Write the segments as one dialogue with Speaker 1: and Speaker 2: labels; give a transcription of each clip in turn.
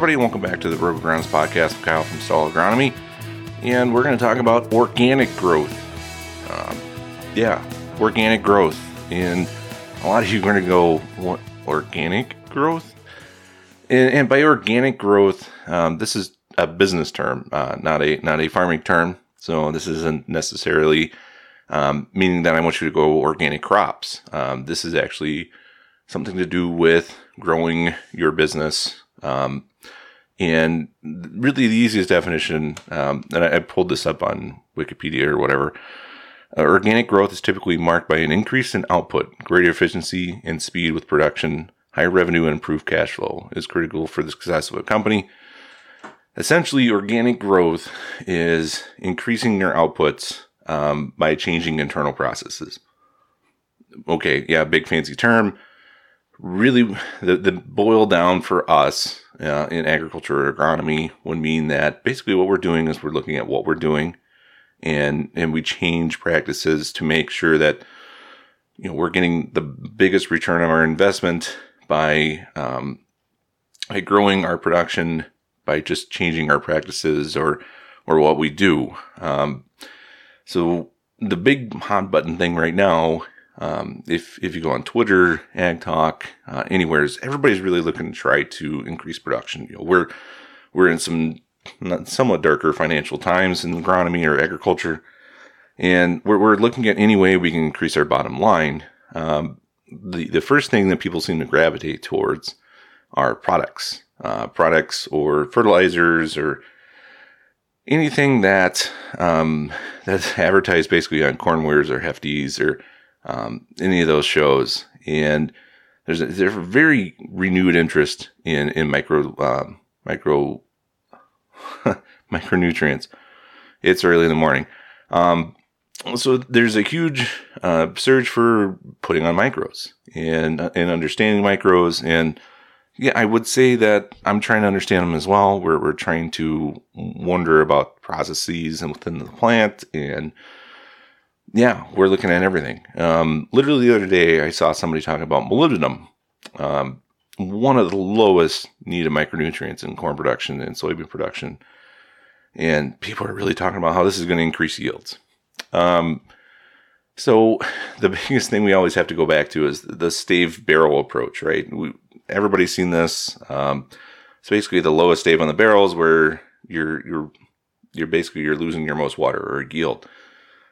Speaker 1: everybody, welcome back to the RoboGrounds podcast with Kyle from Stall Agronomy. And we're going to talk about organic growth. Um, yeah, organic growth. And a lot of you are going to go, what, organic growth? And, and by organic growth, um, this is a business term, uh, not a not a farming term. So this isn't necessarily um, meaning that I want you to go organic crops. Um, this is actually something to do with growing your business. Um, and really, the easiest definition, um, and I, I, pulled this up on Wikipedia or whatever. Uh, organic growth is typically marked by an increase in output, greater efficiency and speed with production, higher revenue, and improved cash flow is critical for the success of a company. Essentially, organic growth is increasing your outputs um, by changing internal processes. Okay, yeah, big fancy term really the, the boil down for us uh, in agriculture or agronomy would mean that basically what we're doing is we're looking at what we're doing and and we change practices to make sure that you know we're getting the biggest return on our investment by um, by growing our production by just changing our practices or or what we do. Um, so the big hot button thing right now um, if if you go on Twitter, Ag Talk, uh, anywheres, everybody's really looking to try to increase production. You know, we're we're in some somewhat darker financial times in agronomy or agriculture, and we're we're looking at any way we can increase our bottom line. Um, the the first thing that people seem to gravitate towards are products, uh, products or fertilizers or anything that um, that's advertised basically on Corn Warriors or hefties or um, any of those shows. And there's a, there's a very renewed interest in in micro um, micro micronutrients. It's early in the morning. Um, so there's a huge uh, surge for putting on micros and and understanding micros and yeah, I would say that I'm trying to understand them as well. We're we're trying to wonder about processes and within the plant and yeah, we're looking at everything. Um, literally the other day, I saw somebody talking about molybdenum, um, one of the lowest needed micronutrients in corn production and soybean production. And people are really talking about how this is going to increase yields. Um, so the biggest thing we always have to go back to is the stave barrel approach, right? We, everybody's seen this. Um, it's basically the lowest stave on the barrels where you're you're you're basically you're losing your most water or yield.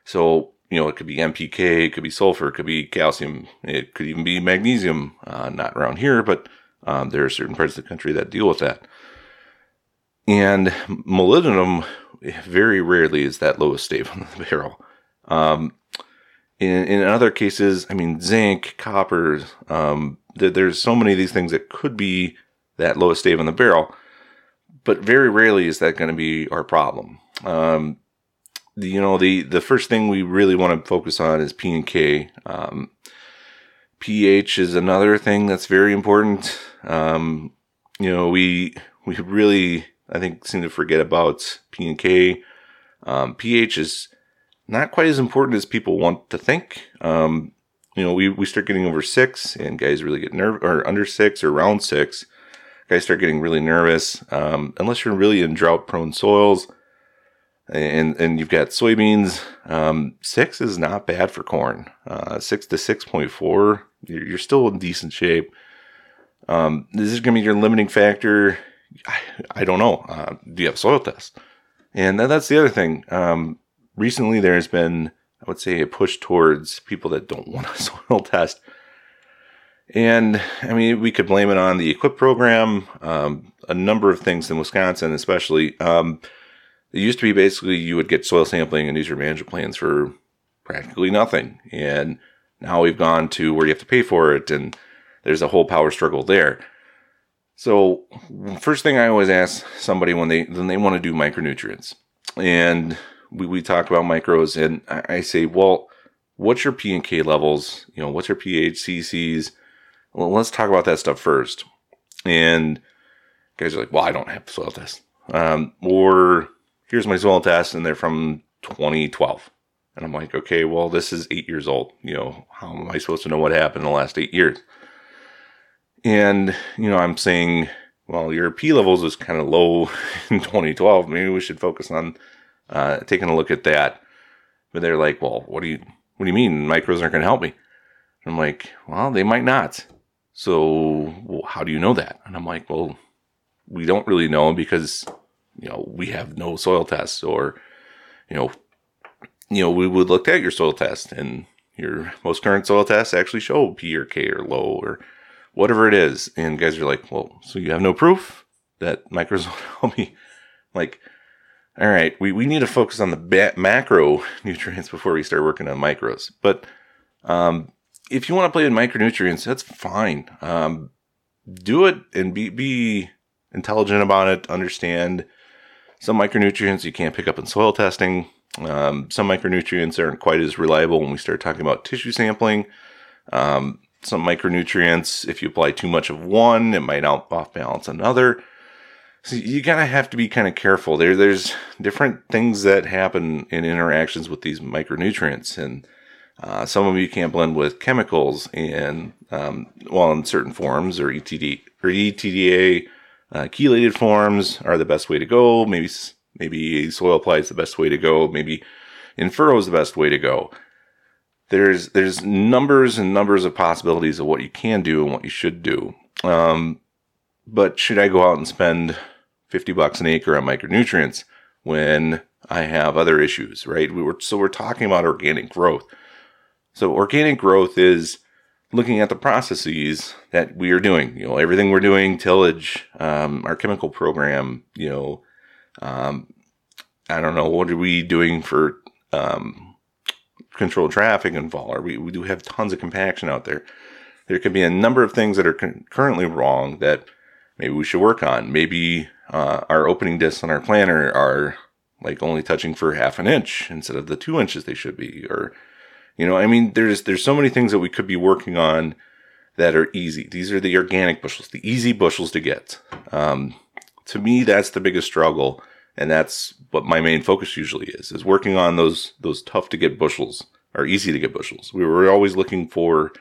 Speaker 1: So you know, it could be NPK, it could be sulfur, it could be calcium, it could even be magnesium. Uh, not around here, but um, there are certain parts of the country that deal with that. And molybdenum very rarely is that lowest stave on the barrel. Um, in, in other cases, I mean, zinc, copper, um, th- there's so many of these things that could be that lowest stave on the barrel, but very rarely is that going to be our problem. Um, you know the the first thing we really want to focus on is P and K. Um, pH is another thing that's very important. Um, you know we we really I think seem to forget about P and K. Um, pH is not quite as important as people want to think. Um, you know we we start getting over six and guys really get nervous or under six or around six. Guys start getting really nervous um, unless you're really in drought prone soils and and you've got soybeans. Um, six is not bad for corn. Uh, six to six point four, you're, still in decent shape. Um, this is going to be your limiting factor. I, I don't know. Uh, do you have soil tests? And that's the other thing. Um, recently, there's been, I would say, a push towards people that don't want a soil test. And I mean, we could blame it on the EQIP program, um, a number of things in Wisconsin, especially. Um, it used to be basically you would get soil sampling and use your management plans for practically nothing. And now we've gone to where you have to pay for it, and there's a whole power struggle there. So, first thing I always ask somebody when they when they want to do micronutrients, and we, we talk about micros, and I, I say, well, what's your P and K levels? You know, what's your pH, CCs? Well, let's talk about that stuff first. And guys are like, well, I don't have soil tests. Um, or here's my soil test, and they're from 2012. And I'm like, okay, well, this is eight years old. You know, how am I supposed to know what happened in the last eight years? And, you know, I'm saying, well, your P levels is kind of low in 2012. Maybe we should focus on uh, taking a look at that. But they're like, well, what do you what do you mean micros aren't going to help me? And I'm like, well, they might not. So well, how do you know that? And I'm like, well, we don't really know because you know we have no soil tests or you know you know we would look at your soil test and your most current soil tests actually show P or K or low or whatever it is. And guys are like, well, so you have no proof that micros will help me? Like, all right, we, we need to focus on the ba- macro nutrients before we start working on micros. But um, if you want to play with micronutrients, that's fine. Um, do it and be be intelligent about it. Understand some micronutrients you can't pick up in soil testing. Um, some micronutrients aren't quite as reliable when we start talking about tissue sampling. Um, some micronutrients, if you apply too much of one, it might out off balance another. So you gotta have to be kind of careful. There, there's different things that happen in interactions with these micronutrients, and uh, some of you can't blend with chemicals, and um, well, in certain forms or ETD or ETDA uh, chelated forms are the best way to go. Maybe maybe soil apply is the best way to go. Maybe in furrow is the best way to go. There's there's numbers and numbers of possibilities of what you can do and what you should do. Um, but should I go out and spend 50 bucks an acre on micronutrients when I have other issues, right? We were, so we're talking about organic growth. So organic growth is looking at the processes that we are doing, you know, everything we're doing, tillage, um, our chemical program, you know, um, I don't know, what are we doing for, um, controlled traffic and fall? Are we, we do have tons of compaction out there. There could be a number of things that are con- currently wrong that maybe we should work on. Maybe uh, our opening discs on our planter are like only touching for half an inch instead of the two inches they should be, or you know, I mean, there's there's so many things that we could be working on that are easy. These are the organic bushels, the easy bushels to get. Um, to me, that's the biggest struggle, and that's what my main focus usually is: is working on those those tough to get bushels or easy to get bushels. We were always looking for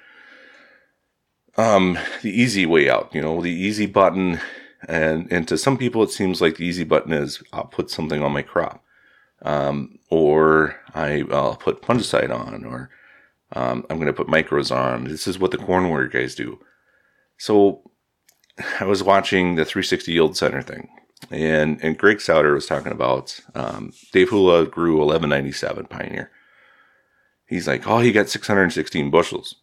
Speaker 1: um, the easy way out, you know, the easy button. And, and to some people, it seems like the easy button is I'll put something on my crop. Um, or I, will put fungicide on, or um, I'm going to put micros on. This is what the corn warrior guys do. So I was watching the 360 Yield Center thing, and and Greg Sauder was talking about um, Dave Hula grew 1197 Pioneer. He's like, oh, he got 616 bushels.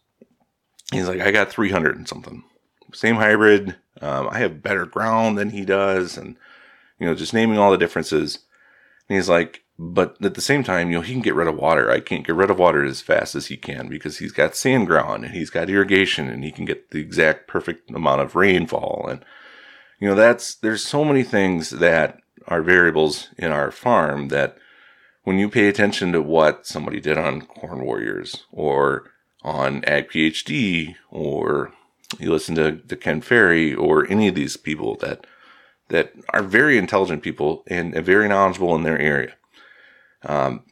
Speaker 1: He's like, I got 300 and something. Same hybrid. Um, I have better ground than he does. And, you know, just naming all the differences. And he's like, but at the same time, you know, he can get rid of water. I can't get rid of water as fast as he can because he's got sand ground and he's got irrigation and he can get the exact perfect amount of rainfall. And, you know, that's, there's so many things that are variables in our farm that when you pay attention to what somebody did on Corn Warriors or on Ag PhD or you listen to, to Ken Ferrie or any of these people that that are very intelligent people and very knowledgeable in their area. Um,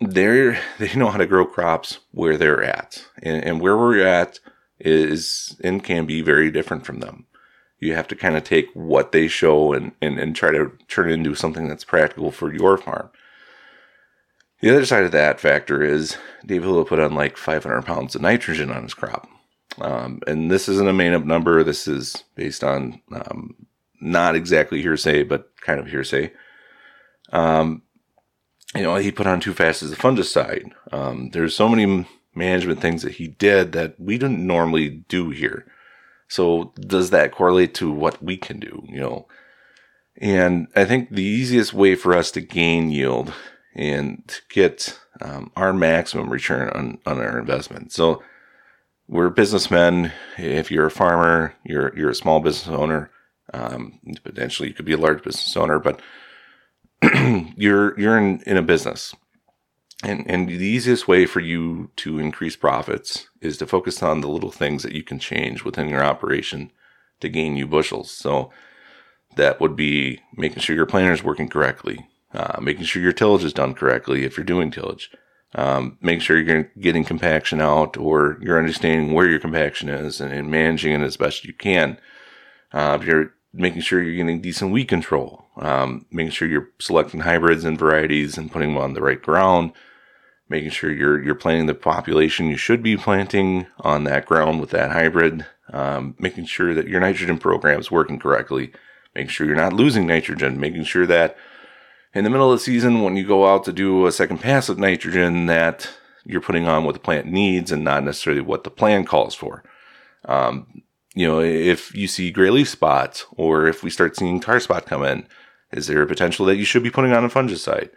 Speaker 1: they they know how to grow crops where they're at, and, and where we're at is and can be very different from them. You have to kind of take what they show and, and, and try to turn it into something that's practical for your farm. The other side of that factor is Dave Hula put on like 500 pounds of nitrogen on his crop. Um, and this isn't a made up number. This is based on um, not exactly hearsay, but kind of hearsay. Um, you know, he put on too fast as a fungicide. Um, there's so many management things that he did that we don't normally do here. So does that correlate to what we can do? You know, and I think the easiest way for us to gain yield and to get um, our maximum return on, on our investment. So we're businessmen. If you're a farmer, you're you're a small business owner. Um, potentially, you could be a large business owner, but you're you're in, in a business, and and the easiest way for you to increase profits is to focus on the little things that you can change within your operation to gain you bushels. So that would be making sure your planter is working correctly, uh, making sure your tillage is done correctly if you're doing tillage. Um, make sure you're getting compaction out or you're understanding where your compaction is and, and managing it as best you can. Uh, if you're making sure you're getting decent weed control, um, making sure you're selecting hybrids and varieties and putting them on the right ground, making sure you're you're planting the population you should be planting on that ground with that hybrid, um, making sure that your nitrogen program is working correctly, making sure you're not losing nitrogen, making sure that in the middle of the season when you go out to do a second pass of nitrogen that you're putting on what the plant needs and not necessarily what the plan calls for. Um, you know, if you see gray leaf spots or if we start seeing tar spot come in, is there a potential that you should be putting on a fungicide?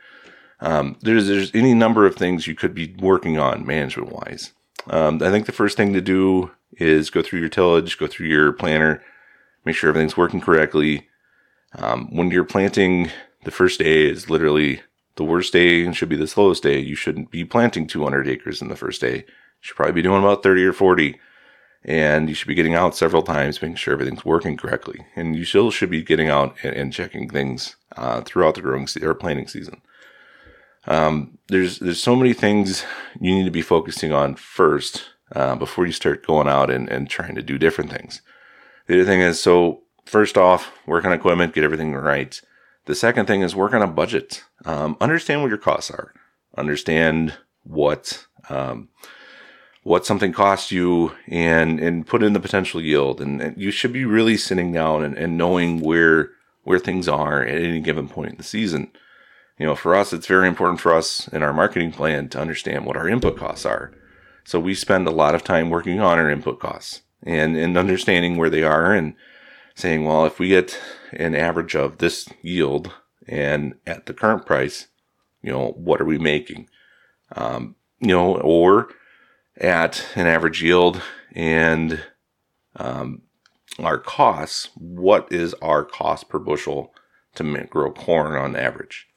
Speaker 1: Um, there's there's any number of things you could be working on management wise. Um, I think the first thing to do is go through your tillage, go through your planter, make sure everything's working correctly. Um, when you're planting, the first day is literally the worst day and should be the slowest day. You shouldn't be planting 200 acres in the first day. You should probably be doing about 30 or 40 and you should be getting out several times, making sure everything's working correctly. And you still should be getting out and, and checking things uh, throughout the growing se- or planting season. Um, there's there's so many things you need to be focusing on first uh, before you start going out and, and trying to do different things. The other thing is so first off, work on equipment, get everything right. The second thing is work on a budget. Um, understand what your costs are. Understand what um, what something costs you and and put in the potential yield. And, and you should be really sitting down and, and, knowing where where things are at any given point in the season. You know for us it's very important for us in our marketing plan to understand what our input costs are. So we spend a lot of time working on our input costs and and understanding where they are and saying well if we get an average of this yield and at the current price you know what are we making? Um, you know or at an average yield and um, our costs, what is our cost per bushel to grow corn on average?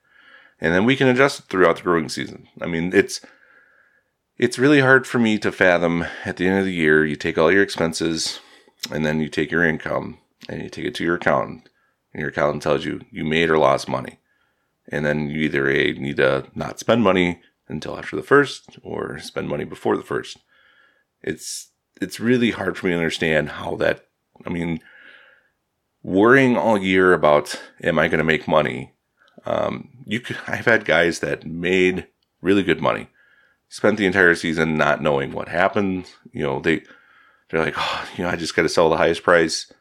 Speaker 1: And then we can adjust it throughout the growing season. I mean, it's it's really hard for me to fathom at the end of the year, you take all your expenses and then you take your income and you take it to your accountant and your accountant tells you you made or lost money. And then you either A, need to not spend money until after the first or spend money before the first. It's it's really hard for me to understand how that I mean worrying all year about am I going to make money. Um, you could I've had guys that made really good money, spent the entire season not knowing what happened. You know, they they're like, oh, you know, I just got to sell the highest price.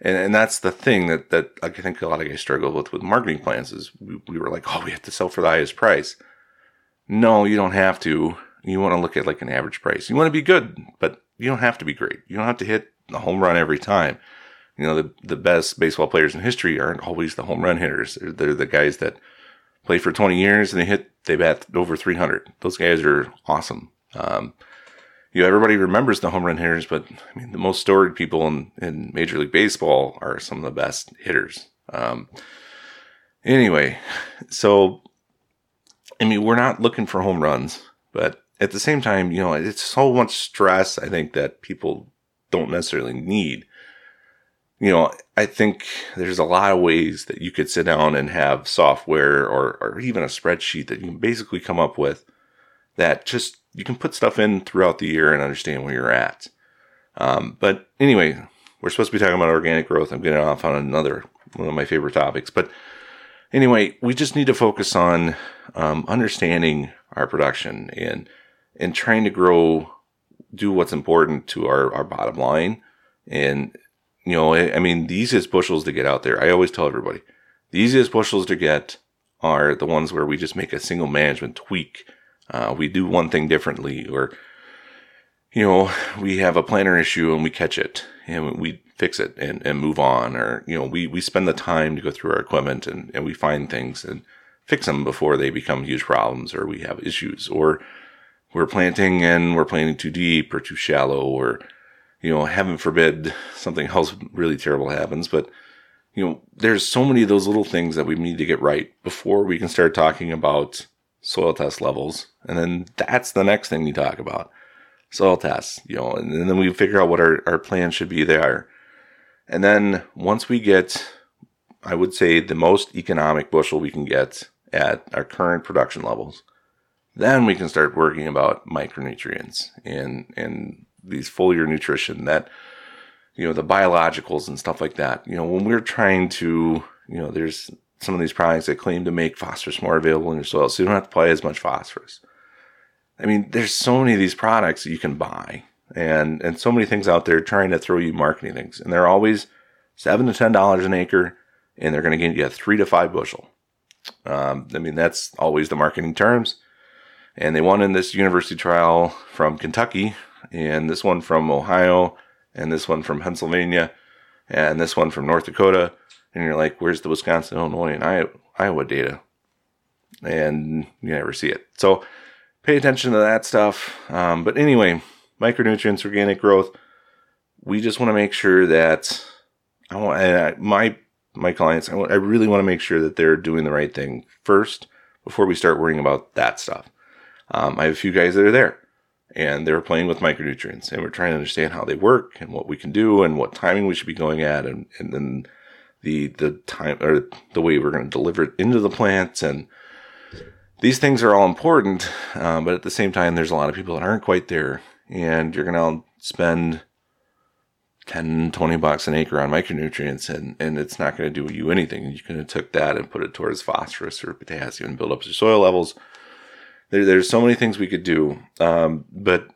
Speaker 1: And, and that's the thing that, that I think a lot of guys struggle with with marketing plans is we, we were like, oh, we have to sell for the highest price. No, you don't have to. You want to look at like an average price. You want to be good, but you don't have to be great. You don't have to hit the home run every time. You know, the, the best baseball players in history aren't always the home run hitters. They're, they're the guys that play for 20 years and they hit, they bat over 300. Those guys are awesome. Um, you know, everybody remembers the home run hitters, but I mean, the most storied people in, in Major League Baseball are some of the best hitters. Um, anyway, so I mean, we're not looking for home runs, but at the same time, you know, it's so much stress, I think, that people don't necessarily need. You know, I think there's a lot of ways that you could sit down and have software or, or even a spreadsheet that you can basically come up with that just you can put stuff in throughout the year and understand where you're at. Um, but anyway, we're supposed to be talking about organic growth. I'm getting off on another one of my favorite topics, but anyway, we just need to focus on um, understanding our production and and trying to grow, do what's important to our, our bottom line. And, you know, I, I mean, the easiest bushels to get out there, I always tell everybody, the easiest bushels to get are the ones where we just make a single management tweak. Uh, we do one thing differently, or, you know, we have a planter issue and we catch it and we fix it and, and move on. Or, you know, we, we spend the time to go through our equipment and, and we find things and fix them before they become huge problems or we have issues. Or, we're planting and we're planting too deep or too shallow or, you know, heaven forbid something else really terrible happens. But, you know, there's so many of those little things that we need to get right before we can start talking about soil test levels. And then that's the next thing we talk about soil tests, you know, and, then we figure out what our, our plan should be there. And then once we get, I would say, the most economic bushel we can get at our current production levels, then we can start working about micronutrients and and these foliar nutrition that you know, the biologicals and stuff like that. You know, when we're trying to, you know, there's some of these products that claim to make phosphorus more available in your soil, so you don't have to apply as much phosphorus. I mean, there's so many of these products you can buy, and and so many things out there trying to throw you marketing things, and they're always seven to ten dollars an acre, and they're going to get you a three to five bushel. Um, I mean, that's always the marketing terms. And they won in this university trial from Kentucky, and this one from Ohio, and this one from Pennsylvania, and this one from North Dakota. And you're like, where's the Wisconsin, Illinois, and Iowa data? And you never see it. So pay attention to that stuff. Um, but anyway, micronutrients, organic growth. We just want to make sure that I want I, my my clients. I, want, I really want to make sure that they're doing the right thing first before we start worrying about that stuff. Um, I have a few guys that are there and they were playing with micronutrients and we're trying to understand how they work and what we can do and what timing we should be going at and, and then the the time or the way we're going to deliver it into the plants and these things are all important um, but at the same time there's a lot of people that aren't quite there and you're going to spend 10 20 bucks an acre on micronutrients and and it's not going to do you anything you could have took that and put it towards phosphorus or potassium and build up your soil levels there, there's so many things we could do, um, but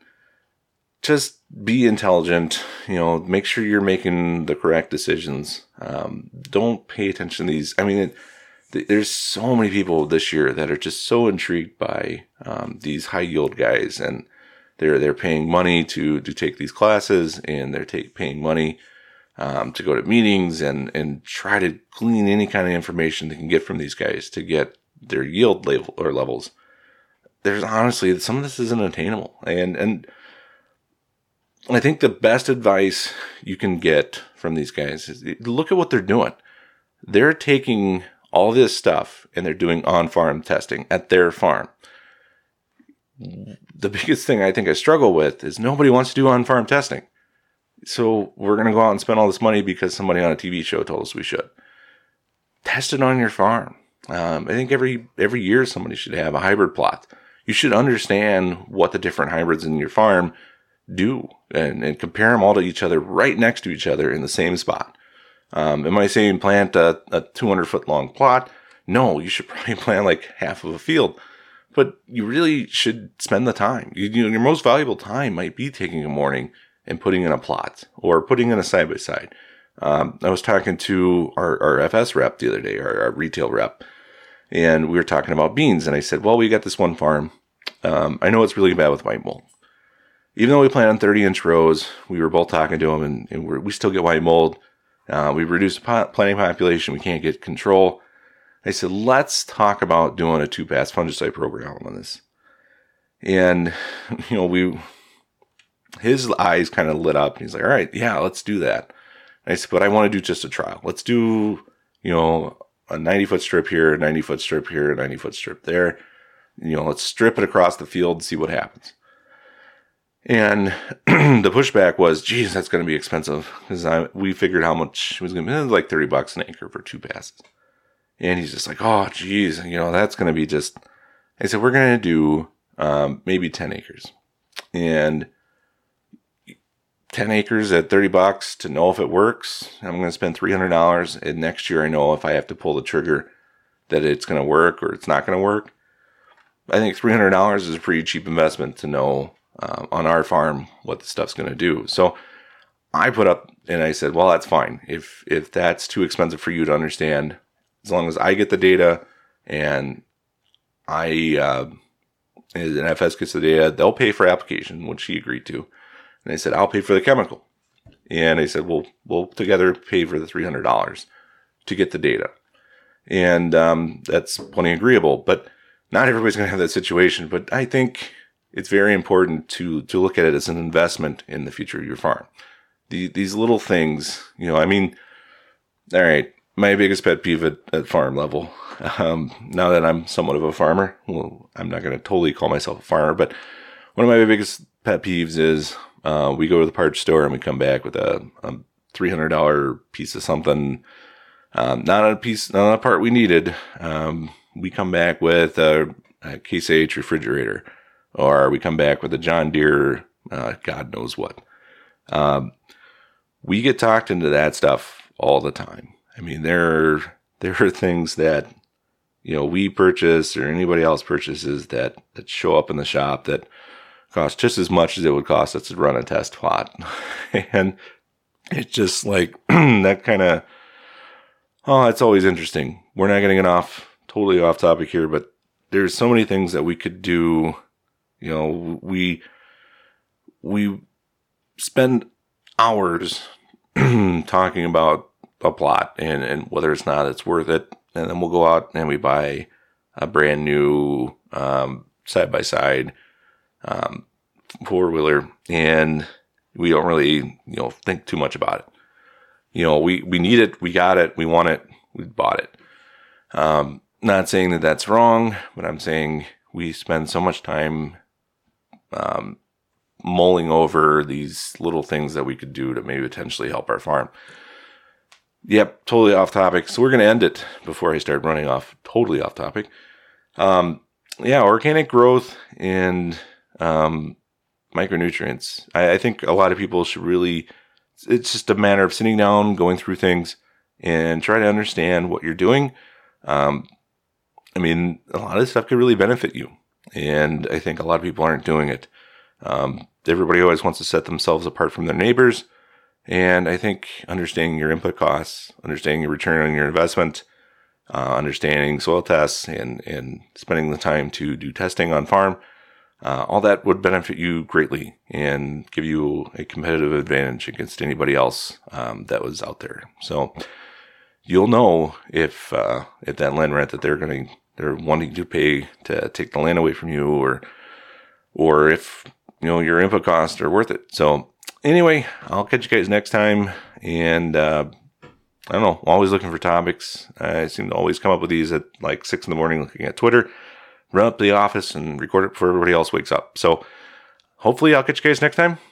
Speaker 1: just be intelligent. You know, make sure you're making the correct decisions. Um, don't pay attention to these. I mean, it, th- there's so many people this year that are just so intrigued by um, these high yield guys, and they're they're paying money to to take these classes, and they're take, paying money um, to go to meetings and and try to glean any kind of information they can get from these guys to get their yield level or levels there's honestly some of this isn't attainable, and and I think the best advice you can get from these guys is look at what they're doing. They're taking all this stuff and they're doing on farm testing at their farm. The biggest thing I think I struggle with is nobody wants to do on farm testing. So we're going to go out and spend all this money because somebody on a TV show told us we should. Test it on your farm. Um, I think every every year somebody should have a hybrid plot you should understand what the different hybrids in your farm do and, and compare them all to each other right next to each other in the same spot. Um, am I saying plant a, a 200 foot long plot? No, you should probably plant like half of a field, but you really should spend the time. You, you know, your most valuable time might be taking a morning and putting in a plot or putting in a side by side. Um, I was talking to our, our FS rep the other day, our, our retail rep, and we were talking about beans. And I said, well, we got this one farm. Um, I know it's really bad with white mold. Even though we plant on 30 inch rows, we were both talking to him, and, and we still get white mold. Uh, we've reduced the planting population. We can't get control. I said, let's talk about doing a two pass fungicide program on this. And, you know, we, his eyes kind of lit up. He's like, all right, yeah, let's do that. And I said, but I want to do just a trial. Let's do, you know, a 90 foot strip here, a 90 foot strip here, a 90 foot strip there. You know, let's strip it across the field and see what happens. And the pushback was, geez, that's going to be expensive because I we figured how much it was going to be like 30 bucks an acre for two passes. And he's just like, oh, geez, you know, that's going to be just. I said, we're going to do um, maybe 10 acres. And 10 acres at 30 bucks to know if it works. I'm going to spend $300 and next year I know if I have to pull the trigger that it's going to work or it's not going to work. I think $300 is a pretty cheap investment to know uh, on our farm what the stuff's going to do. So I put up and I said, well, that's fine. If if that's too expensive for you to understand, as long as I get the data and I uh, and FS gets the data, they'll pay for application, which he agreed to. And I said, I'll pay for the chemical. And I said, well, we'll together pay for the $300 to get the data. And um, that's plenty agreeable. But not everybody's going to have that situation. But I think it's very important to, to look at it as an investment in the future of your farm. The, these little things, you know, I mean, all right, my biggest pet peeve at, at farm level, um, now that I'm somewhat of a farmer, well, I'm not going to totally call myself a farmer, but one of my biggest pet peeves is uh, we go to the parts store and we come back with a, a $300 piece of something. Um, not a piece, not a part we needed. Um, we come back with a, a Case refrigerator, or we come back with a John Deere, uh, God knows what. Um, we get talked into that stuff all the time. I mean, there are, there are things that you know we purchase or anybody else purchases that that show up in the shop that cost just as much as it would cost us to run a test plot, and it's just like that kind of oh, it's always interesting. We're not getting off totally off topic here, but there's so many things that we could do. You know, we we spend hours talking about a plot and, and whether it's not it's worth it. And then we'll go out and we buy a brand new side by side four wheeler and we don't really, you know, think too much about it. You know, we, we need it, we got it, we want it, we bought it. Um, not saying that that's wrong, but I'm saying we spend so much time um, mulling over these little things that we could do to maybe potentially help our farm. Yep, totally off topic. So we're going to end it before I start running off totally off topic. Um, yeah, organic growth and um, micronutrients. I, I think a lot of people should really, it's just a matter of sitting down, going through things, and try to understand what you're doing. Um, I mean, a lot of this stuff could really benefit you. And I think a lot of people aren't doing it. Um, everybody always wants to set themselves apart from their neighbors. And I think understanding your input costs, understanding your return on your investment, uh, understanding soil tests, and, and spending the time to do testing on farm, uh, all that would benefit you greatly and give you a competitive advantage against anybody else um, that was out there. So you'll know if uh, if that land rent that they're going to they're wanting to pay to take the land away from you, or or if you know your input costs are worth it. So anyway, I'll catch you guys next time. And uh, I don't know, always looking for topics. I seem to always come up with these at like six in the morning looking at Twitter, run up to the office and record it before everybody else wakes up. So hopefully I'll catch you guys next time.